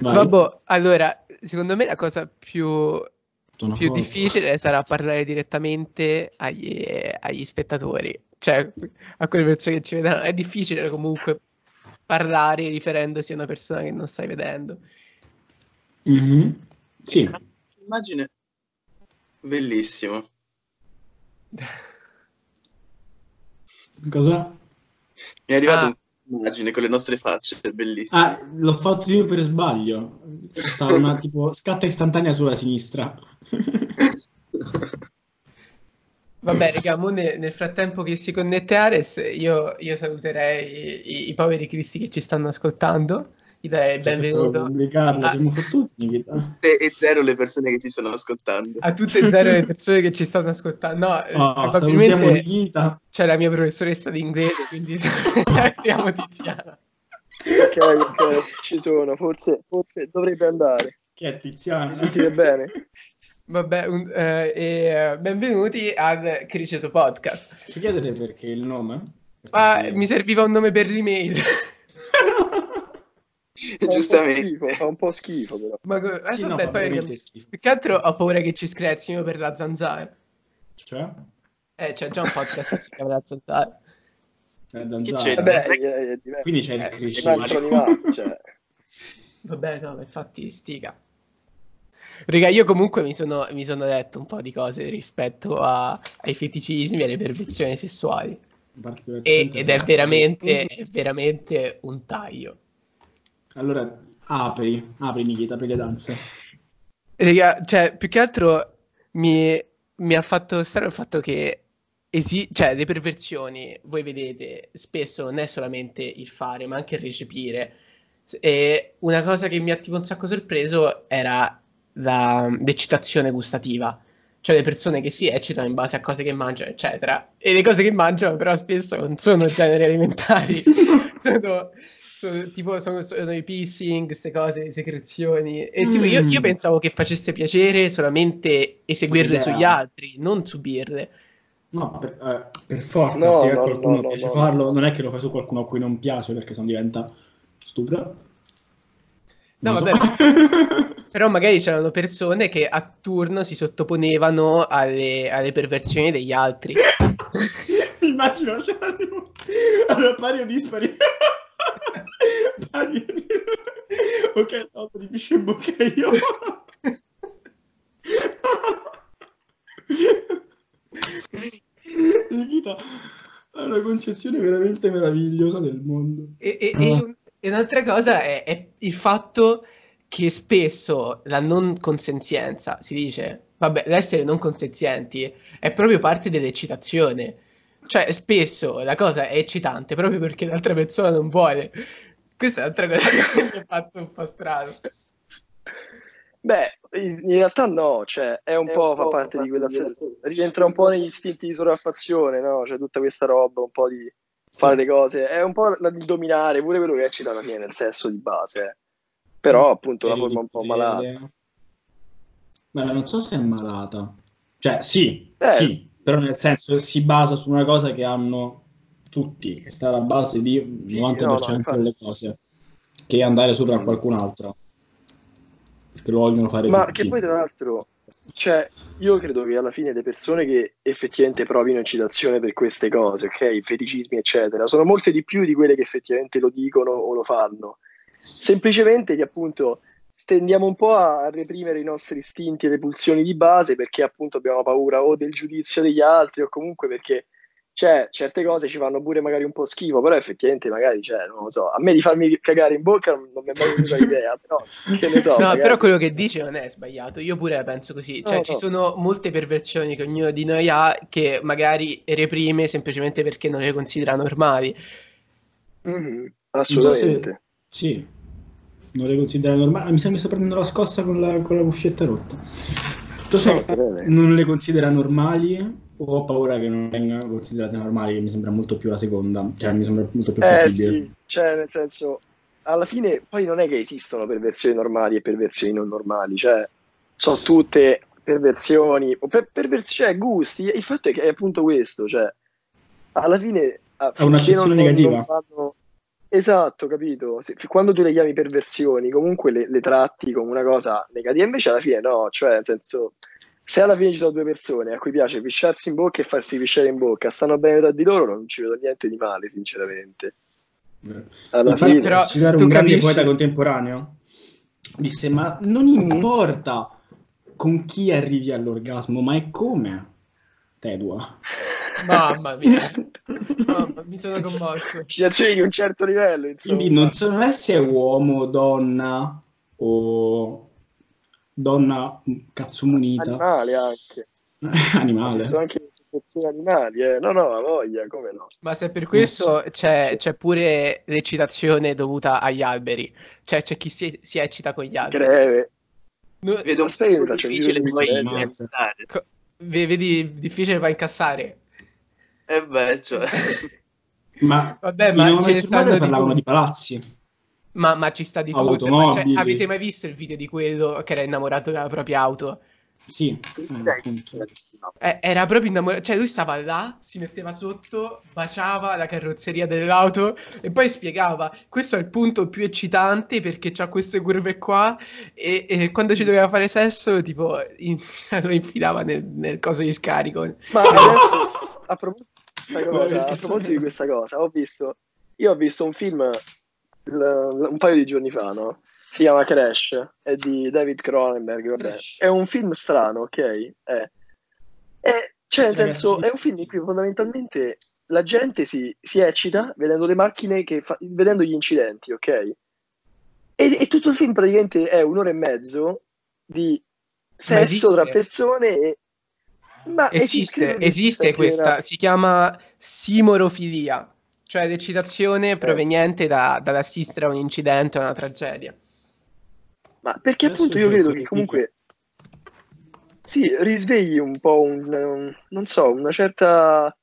Vai. Vabbè, allora, secondo me la cosa più, più difficile sarà parlare direttamente agli, agli spettatori, cioè a quelle persone che ci vedono. È difficile comunque parlare riferendosi a una persona che non stai vedendo. Mhm. Sì, Immagine bellissimo. cosa? Mi è arrivata Ah. Un'immagine con le nostre facce, è bellissimo. Ah, l'ho fatto io per sbaglio. Stava una tipo scatta istantanea sulla sinistra. Vabbè, raga, ne- nel frattempo che si connette Ares, io, io saluterei i, i poveri cristi che ci stanno ascoltando, gli darei il Cioè, questo benvenuto devo pubblicarlo, Ah. siamo fottuti, Nikita. E, zero le persone che ci stanno ascoltando. a tutte e zero le persone che ci stanno ascoltando. No, Oh, probabilmente Nikita. c'è la mia professoressa di inglese, quindi salutiamo Tiziana. Ok, ok, ci sono, forse, forse dovrebbe andare. Che è Tiziana. Mi sentite bene? Vabbè, un- eh, e, eh, benvenuti al Criceto Podcast. Si chiedere perché il nome? Ma mi serviva un nome per l'email. Fa un po' Giustamente. schifo, un po' schifo però. Ma eh, Sì, no, vabbè, fa poi schifo. più che altro ho paura che ci screzzino per la zanzara. Cioè? Eh, c'è già un podcast che si chiama La Zanzara. Zanzara. c'è? Vabbè, è, è. Quindi c'è il Eh, altro animale, cioè. Vabbè, no, infatti, stiga. Raga, io comunque mi sono, mi sono letto un po' di cose rispetto a- ai feticismi e alle perversioni sessuali. E- ed è veramente, è veramente un taglio. Allora, apri, apri Nikita, apri le danze. Raga, cioè, più che altro mi, mi ha fatto stare il fatto che esi- cioè, le perversioni, voi vedete, spesso non è solamente il fare, ma anche il recepire. E una cosa che mi ha tipo un sacco sorpreso era la- l'eccitazione gustativa. Cioè le persone che si eccitano in base a cose che mangiano, eccetera. E le cose che mangiano però spesso non sono generi alimentari. sono, sono- tipo sono, sono i pissing, queste cose, le secrezioni. E tipo, io, io Mm. pensavo che facesse piacere solamente eseguirle L'idea. sugli altri, non subirle. No, per, eh, per forza, No, se a no, qualcuno no, no, piace no. farlo, non è che lo fai su qualcuno a cui non piace perché sennò diventa stupido. No, vabbè, so. Però magari c'erano persone che a turno si sottoponevano alle, alle perversioni degli altri. Immagino c'erano allora, pari o dispari. Dispari. Ok, no, di pisce in bocca io. Nikita ha una concezione veramente meravigliosa del mondo. E, e- e Ah. un- e un'altra cosa è, è il fatto che spesso la non consenzienza, si dice, vabbè, l'essere non consenzienti è proprio parte dell'eccitazione. Cioè, spesso la cosa è eccitante proprio perché l'altra persona non vuole. Questa è un'altra cosa che mi ha fatto un po' strano. Beh, in realtà no, cioè, è un po' fa parte di quella... rientra un po' negli istinti di soddisfazione, no? Cioè, tutta questa roba, un po' di fare le cose, è un po' la di dominare, pure quello che eccita alla fine nel sesso di base, eh. Però appunto una forma un po' malata. Ma non so se è malata. Cioè, sì, Eh, sì, però nel senso si basa su una cosa che hanno tutti, che sta alla base di Sì, 90% no, delle cose, che andare sopra a qualcun altro. Perché lo vogliono fare Ma tutti. che poi tra l'altro, cioè, io credo che alla fine le persone che effettivamente provino eccitazione per queste cose, ok, i feticismi eccetera, sono molte di più di quelle che effettivamente lo dicono o lo fanno. Semplicemente che appunto tendiamo un po' a reprimere i nostri istinti e le pulsioni di base perché appunto abbiamo paura o del giudizio degli altri o comunque perché cioè, certe cose ci fanno pure magari un po' schifo, però effettivamente magari, cioè, non lo so, a me di farmi cagare in bocca non, non mi è mai venuta l'idea, però che ne so. No, magari- però quello che dici non è sbagliato. Io pure penso così. Cioè, No, ci no. sono molte perversioni che ognuno di noi ha che magari reprime semplicemente perché non le considera normali. Mhm, assolutamente. Sì, non le considera normali. Mi sembra sto prendendo la scossa con la, con la cuffietta rotta. No, bene. non le considera normali o ho paura che non vengano considerate normali, che mi sembra molto più la seconda, cioè mi sembra molto più Eh fattibile. sì, cioè nel senso, alla fine poi non è che esistono perversioni normali e perversioni non normali, cioè sono tutte perversioni, o per, pervers- cioè gusti, il fatto è che è appunto questo, cioè alla fine... Ha un'accezione negativa. fanno- Esatto, capito? Se- quando tu le chiami perversioni, comunque le, le tratti come una cosa negativa, invece alla fine no, cioè, nel senso, se alla fine ci sono due persone a cui piace pisciarsi in bocca e farsi pisciare in bocca, stanno bene tra di loro, non ci vedo niente di male, sinceramente. Alla Infatti, fine, però- citare tu un grande capisci- poeta contemporaneo disse: Ma non importa con chi arrivi all'orgasmo, ma è come. Tedua. Mamma mia. Mi sono commosso. citazioni di un certo livello, insomma. Quindi non so non se è uomo, donna o donna cazzo munita, Animale anche. animale. Sono anche animali, eh. No, no, ha voglia, come no? Ma se per questo c'è, c'è pure l'eccitazione dovuta agli alberi. Cioè c'è chi si, si eccita con gli alberi. Greve. No- Vedo un po' difficile poi co- ve- vedi, difficile fa incassare. Eh beh, cioè... Ma Vabbè, in ma How I ce di parlavano tutti. di palazzi. Ma, ma ci sta di tutto. Ma, cioè, avete mai visto il video di quello che era innamorato della propria auto? Sì, eh. Eh, era proprio innamorato, cioè lui stava là, si metteva sotto, baciava la carrozzeria dell'auto e poi spiegava, questo è il punto più eccitante perché c'ha queste curve qua e, e quando ci doveva fare sesso, tipo, in- lo infilava nel, nel coso di scarico. Ma adesso, a proposito, di questa cosa, a proposito di questa cosa, ho visto, io ho visto un film l- un paio di giorni fa, no? Si chiama Crash, è di David Cronenberg, vabbè. Crash. È un film strano, ok? È, è- cioè, nel senso, è un film in cui fondamentalmente la gente si, si eccita vedendo le macchine, che fa- vedendo gli incidenti, ok? E, e tutto il film praticamente è un'ora e mezzo di sesso tra persone e... Ma Esiste, esiste esista questa, si chiama simorofilia, cioè l'eccitazione proveniente da- dall'assistere a un incidente o a una tragedia. Ma perché Adesso appunto io credo che comunque sì, risvegli un po' un, un- non so, una certa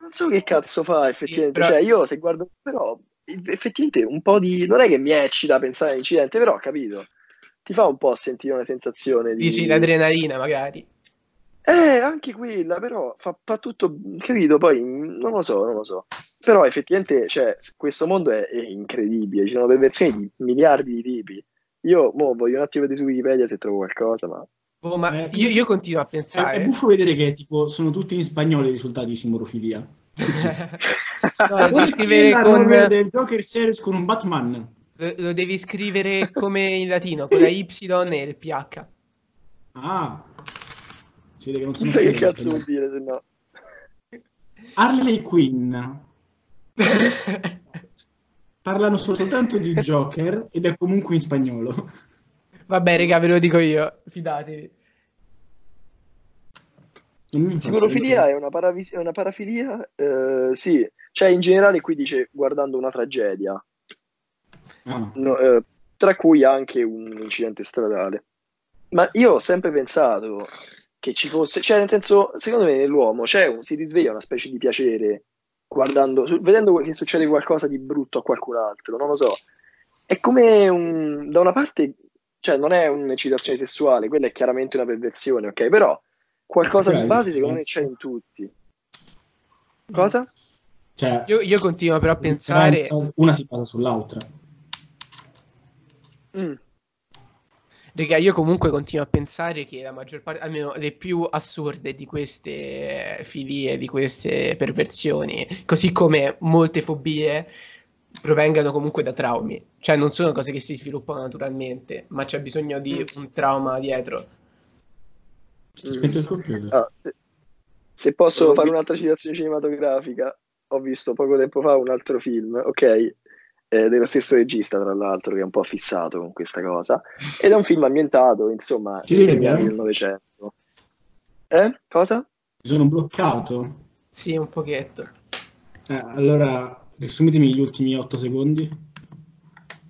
non so che cazzo fa effettivamente, però- cioè io se guardo però effettivamente un po' di non è che mi eccita pensare all'incidente, però ho capito. Ti fa un po' sentire una sensazione di Dici l'adrenalina magari. Eh, anche quella, però fa, fa tutto, capito? Poi non lo so, non lo so. Però effettivamente, cioè, questo mondo è, è incredibile, ci sono perversioni di miliardi di tipi. Io mo, voglio un attimo vedere su Wikipedia se trovo qualcosa, ma Boh, ma Eh, io, io continuo a È, è pensare. buffo vedere che tipo sono tutti in spagnolo i risultati di simorofilia. No, lo devi scrivere con, del Joker Series con un Batman? lo, lo devi scrivere come in latino, con la Y e il PH. Ah, si vede che non sono chissà che cazzo vuol dire se no. Harley Quinn. Parlano soltanto di Joker ed è comunque in spagnolo. Vabbè, raga, ve lo dico io, fidatevi. Senso. è una, paravis- una parafilia, eh, sì, cioè in generale qui dice guardando una tragedia, Ah, no, eh, tra cui anche un incidente stradale. Ma io ho sempre pensato che ci fosse, cioè nel senso, secondo me nell'uomo c'è un, si risveglia una specie di piacere guardando, vedendo che succede qualcosa di brutto a qualcun altro, non lo so. È come un, da una parte, cioè non è un'eccitazione sessuale, quella è chiaramente una perversione, ok? Però qualcosa Quella di base secondo me c'è in tutti. Cosa? cioè, Io, io continuo però a pensare... una si basa sull'altra. Mm. Raga, io comunque continuo a pensare che la maggior parte, almeno le più assurde di queste filie, di queste perversioni, così come molte fobie, provengano comunque da traumi. Cioè non sono cose che si sviluppano naturalmente, ma c'è bisogno di un trauma dietro. Computer. Ah, se, se posso fare un'altra citazione cinematografica, ho visto poco tempo fa un altro film, ok, eh, dello stesso regista, tra l'altro, che è un po' fissato con questa cosa, ed è un film ambientato, insomma, Sì, negli vero. anni del Novecento. Eh? Cosa? Mi sono bloccato. Sì, un pochetto. Eh, allora, riassumetemi gli ultimi 8 secondi.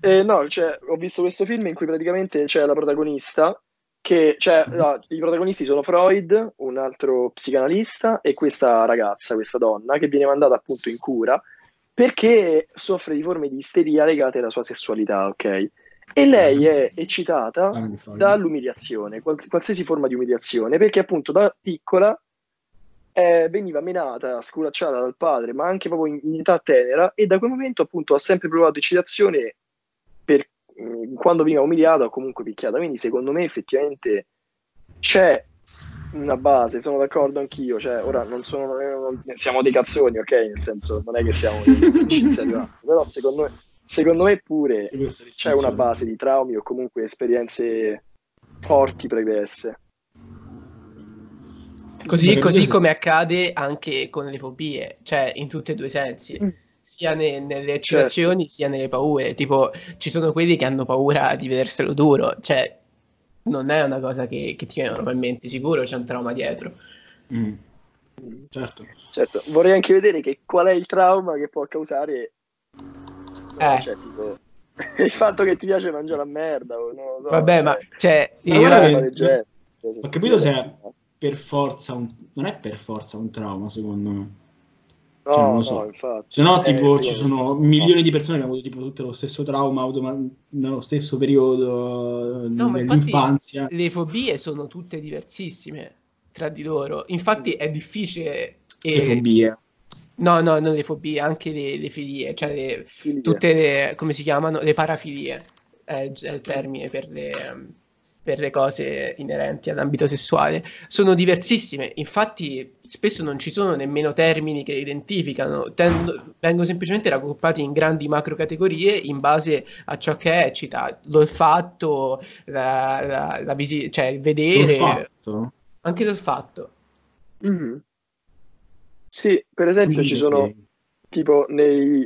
Eh, no, cioè, ho visto questo film in cui praticamente c'è la protagonista che, cioè, no, i protagonisti sono Freud, un altro psicanalista, e questa ragazza, questa donna, che viene mandata appunto in cura perché soffre di forme di isteria legate alla sua sessualità, ok? E lei è eccitata Ah, dall'umiliazione, quals- qualsiasi forma di umiliazione, perché appunto da piccola eh, veniva menata, sculacciata dal padre, ma anche proprio in, in, età tenera, e da quel momento appunto ha sempre provato eccitazione per, mh, mm, quando veniva umiliata o comunque picchiata. Quindi secondo me effettivamente c'è una base, sono d'accordo anch'io, cioè ora non sono, non, siamo dei cazzoni, ok? Nel senso, non è che siamo dei però secondo me, secondo me pure c'è una base di traumi o comunque esperienze forti pregresse. Così, così come accade anche con le fobie, cioè in tutti e due i sensi, mm. sia ne, nelle eccitazioni certo. sia nelle paure. Tipo, ci sono quelli che hanno paura di vederselo duro, cioè non è una cosa che, che ti viene normalmente, sicuro c'è un trauma dietro. Mm. Certo. certo. Vorrei anche vedere che, qual è il trauma che può causare eh. cioè, tipo, il fatto che ti piace mangiare la merda. O non so, Vabbè, ma cioè, io... Che... Ho capito se è per forza un... non è per forza un trauma, secondo me. No, cioè, non lo so. no, Se no, eh, tipo, ci sono milioni di persone che hanno avuto tipo, tutto lo stesso trauma nello stesso periodo no, dell'infanzia. Le fobie sono tutte diversissime tra di loro. Infatti è difficile... Le fobie. No, no, non le fobie, anche le, le filie, cioè le, tutte le, come si chiamano, le parafilie, è, è il termine per le, per le cose inerenti all'ambito sessuale, sono diversissime, infatti spesso non ci sono nemmeno termini che le identificano, Tendo, vengono semplicemente raggruppati in grandi macro categorie in base a ciò che eccita, l'olfatto, la, la, la visi- cioè il vedere, l'olfatto? anche l'olfatto. Mm-hmm. Sì, per esempio Quindi ci sono sì. tipo nei,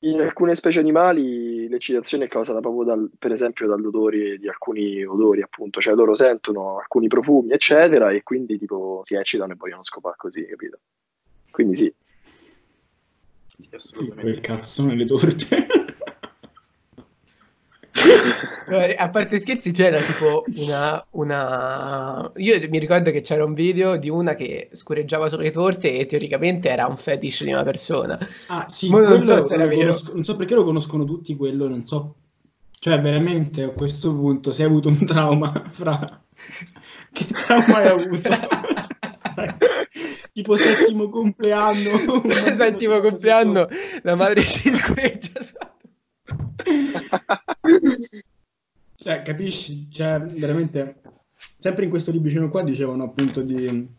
in alcune specie animali l'eccitazione è causata proprio dal, per esempio dall'odore di alcuni odori, appunto, cioè loro sentono alcuni profumi, eccetera, e quindi tipo si eccitano e vogliono scopare così, capito? Quindi sì. Sì, assolutamente. Quel cazzo nelle torte. A parte scherzi, c'era tipo una, una, Io mi ricordo che c'era un video di una che scureggiava sulle torte e teoricamente era un fetish di una persona. Ah, sì, non so. Conosco, non so perché lo conoscono tutti quello, non so. Cioè, veramente a questo punto, se hai avuto un trauma fra. Che trauma hai avuto? tipo settimo compleanno. settimo compleanno, la madre si scureggia cioè, capisci? Cioè, veramente, sempre in questo libricino qua dicevano appunto di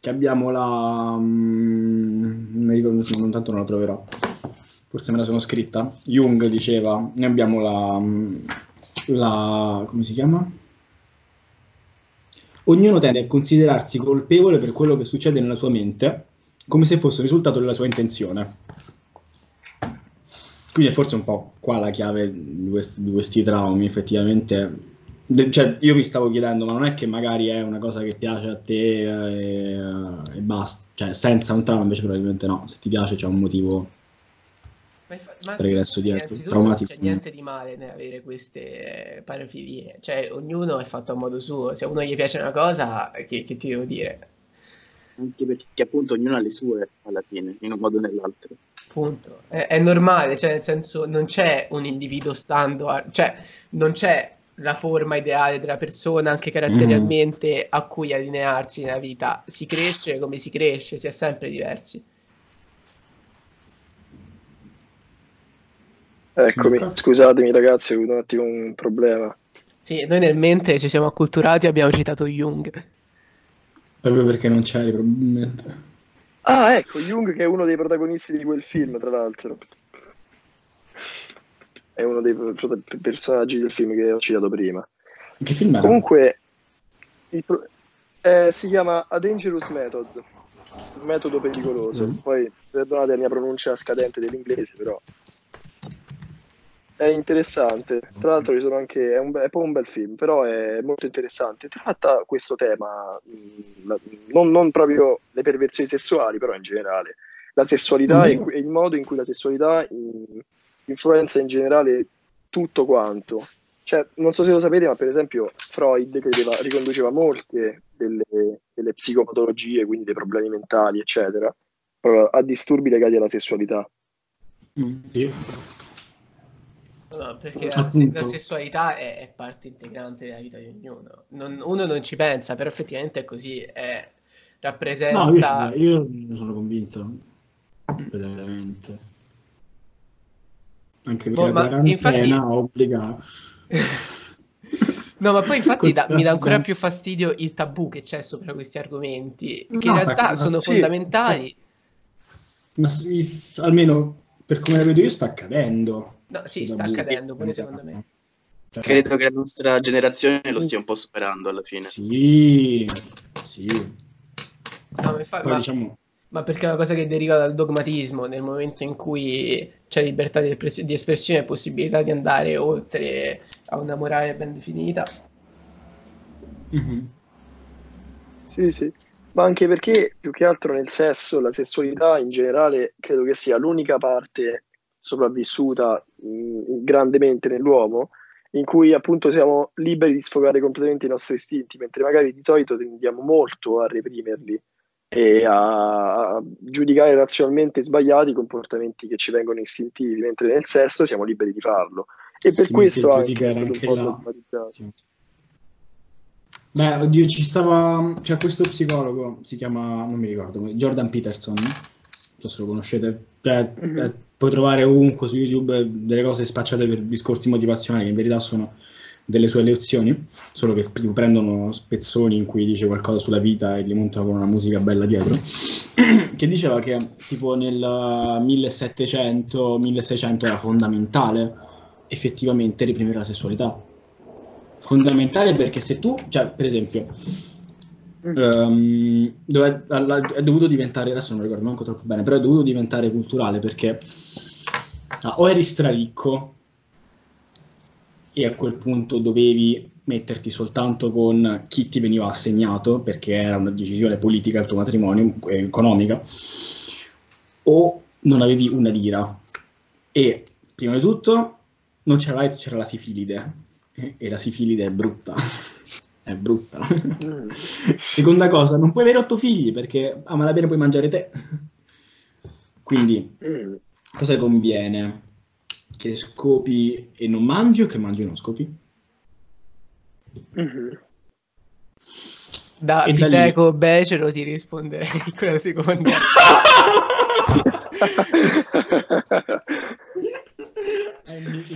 che abbiamo la... Mm, non mi ricordo, non tanto non la troverò. Forse me la sono scritta. Jung diceva, noi abbiamo la... Mm, la... come si chiama? Ognuno tende a considerarsi colpevole per quello che succede nella sua mente, come se fosse il risultato della sua intenzione. Quindi è forse un po' qua la chiave di questi, di questi traumi, effettivamente. De- cioè, io mi stavo chiedendo, ma non è che magari è una cosa che piace a te e, e basta, cioè senza un trauma invece probabilmente no, se ti piace c'è un motivo ma, ma pregresso dietro, traumatico. Non c'è niente di male nell'avere queste parafilie, cioè ognuno è fatto a modo suo, se a uno gli piace una cosa, che, che ti devo dire? Anche perché appunto ognuno ha le sue alla fine, in un modo o nell'altro. Punto. È, è, normale, cioè nel senso non c'è un individuo standard, cioè non c'è la forma ideale della persona anche caratterialmente mm. a cui allinearsi nella vita. Si cresce come si cresce, si è sempre diversi. Eccomi, scusatemi ragazzi, ho avuto un attimo un problema. Sì, noi nel mente ci siamo acculturati e abbiamo citato Jung. Proprio perché non c'eri probabilmente. Ah, ecco, Jung che è uno dei protagonisti di quel film, tra l'altro. È uno dei personaggi del film che ho citato prima. Che film era? Comunque, pro- eh, si chiama A Dangerous Method, metodo pericoloso. Mm. Poi, perdonate la mia pronuncia scadente dell'inglese, però è interessante. Tra l'altro, ci sono anche, è, un, è poi un bel film, però è molto interessante. Tratta questo tema, mh, non, non, proprio le perversioni sessuali, però in generale la sessualità mm. e, il modo in cui la sessualità in, influenza in generale tutto quanto. Cioè, non so se lo sapete, ma per esempio Freud credeva, riconduceva molte delle, delle psicopatologie, quindi dei problemi mentali, eccetera, a disturbi legati alla sessualità. Mm, sì. No, perché la, la, sessualità è, è, parte integrante della vita di ognuno. Non, uno non ci pensa, però effettivamente è così. È, rappresenta... No, io, ne sono convinto. Veramente. Anche perché Oh, la ma quarantena infatti- obbliga... No, ma poi infatti da- mi dà ancora più fastidio il tabù che c'è sopra questi argomenti, che No, in realtà sta- sono sì. fondamentali. Ma sì, almeno per come la vedo io sta accadendo. No, sì, sta accadendo pure secondo me. Cioè, Credo che la nostra generazione lo stia un po' superando alla fine. Sì, sì. No, ma, Poi ma- diciamo... ma perché è una cosa che deriva dal dogmatismo, nel momento in cui c'è libertà di, espres- di espressione e possibilità di andare oltre a una morale ben definita. mhm. Sì, sì, ma anche perché più che altro nel sesso, la sessualità in generale credo che sia l'unica parte sopravvissuta mh, grandemente nell'uomo in cui appunto siamo liberi di sfogare completamente i nostri istinti, mentre magari di solito tendiamo molto a reprimerli e a, giudicare razionalmente sbagliati i comportamenti che ci vengono istintivi, mentre nel sesso siamo liberi di farlo. E per Sì, questo che anche è stato un po'. Sì. Beh, oddio, ci stava... C'è questo psicologo, si chiama... non mi ricordo, Jordan Peterson, so se lo conoscete. Cioè, Mhm. eh, puoi trovare ovunque su YouTube delle cose spacciate per discorsi motivazionali che in verità sono delle sue lezioni, solo che prendono spezzoni in cui dice qualcosa sulla vita e li montano con una musica bella dietro, che diceva che tipo nel 1700-1600 era fondamentale effettivamente reprimere la sessualità. Fondamentale perché se tu, cioè per esempio, ehm, dove- è dovuto diventare, adesso non ricordo manco troppo bene, però è dovuto diventare culturale perché ah, o eri straricco e a quel punto dovevi metterti soltanto con chi ti veniva assegnato perché era una decisione politica il tuo matrimonio, eh, economica, o non avevi una lira. E prima di tutto non c'era l'AIDS, c'era la sifilide e e la sifilide è brutta. È brutta. Mm. Seconda cosa, non puoi avere otto figli perché a malapena puoi mangiare te. Quindi Mm. cosa conviene? Che scopi e non mangi o che mangi e non scopi? Mhm. Da E da lì- Piteco Becero ti risponderei quella seconda.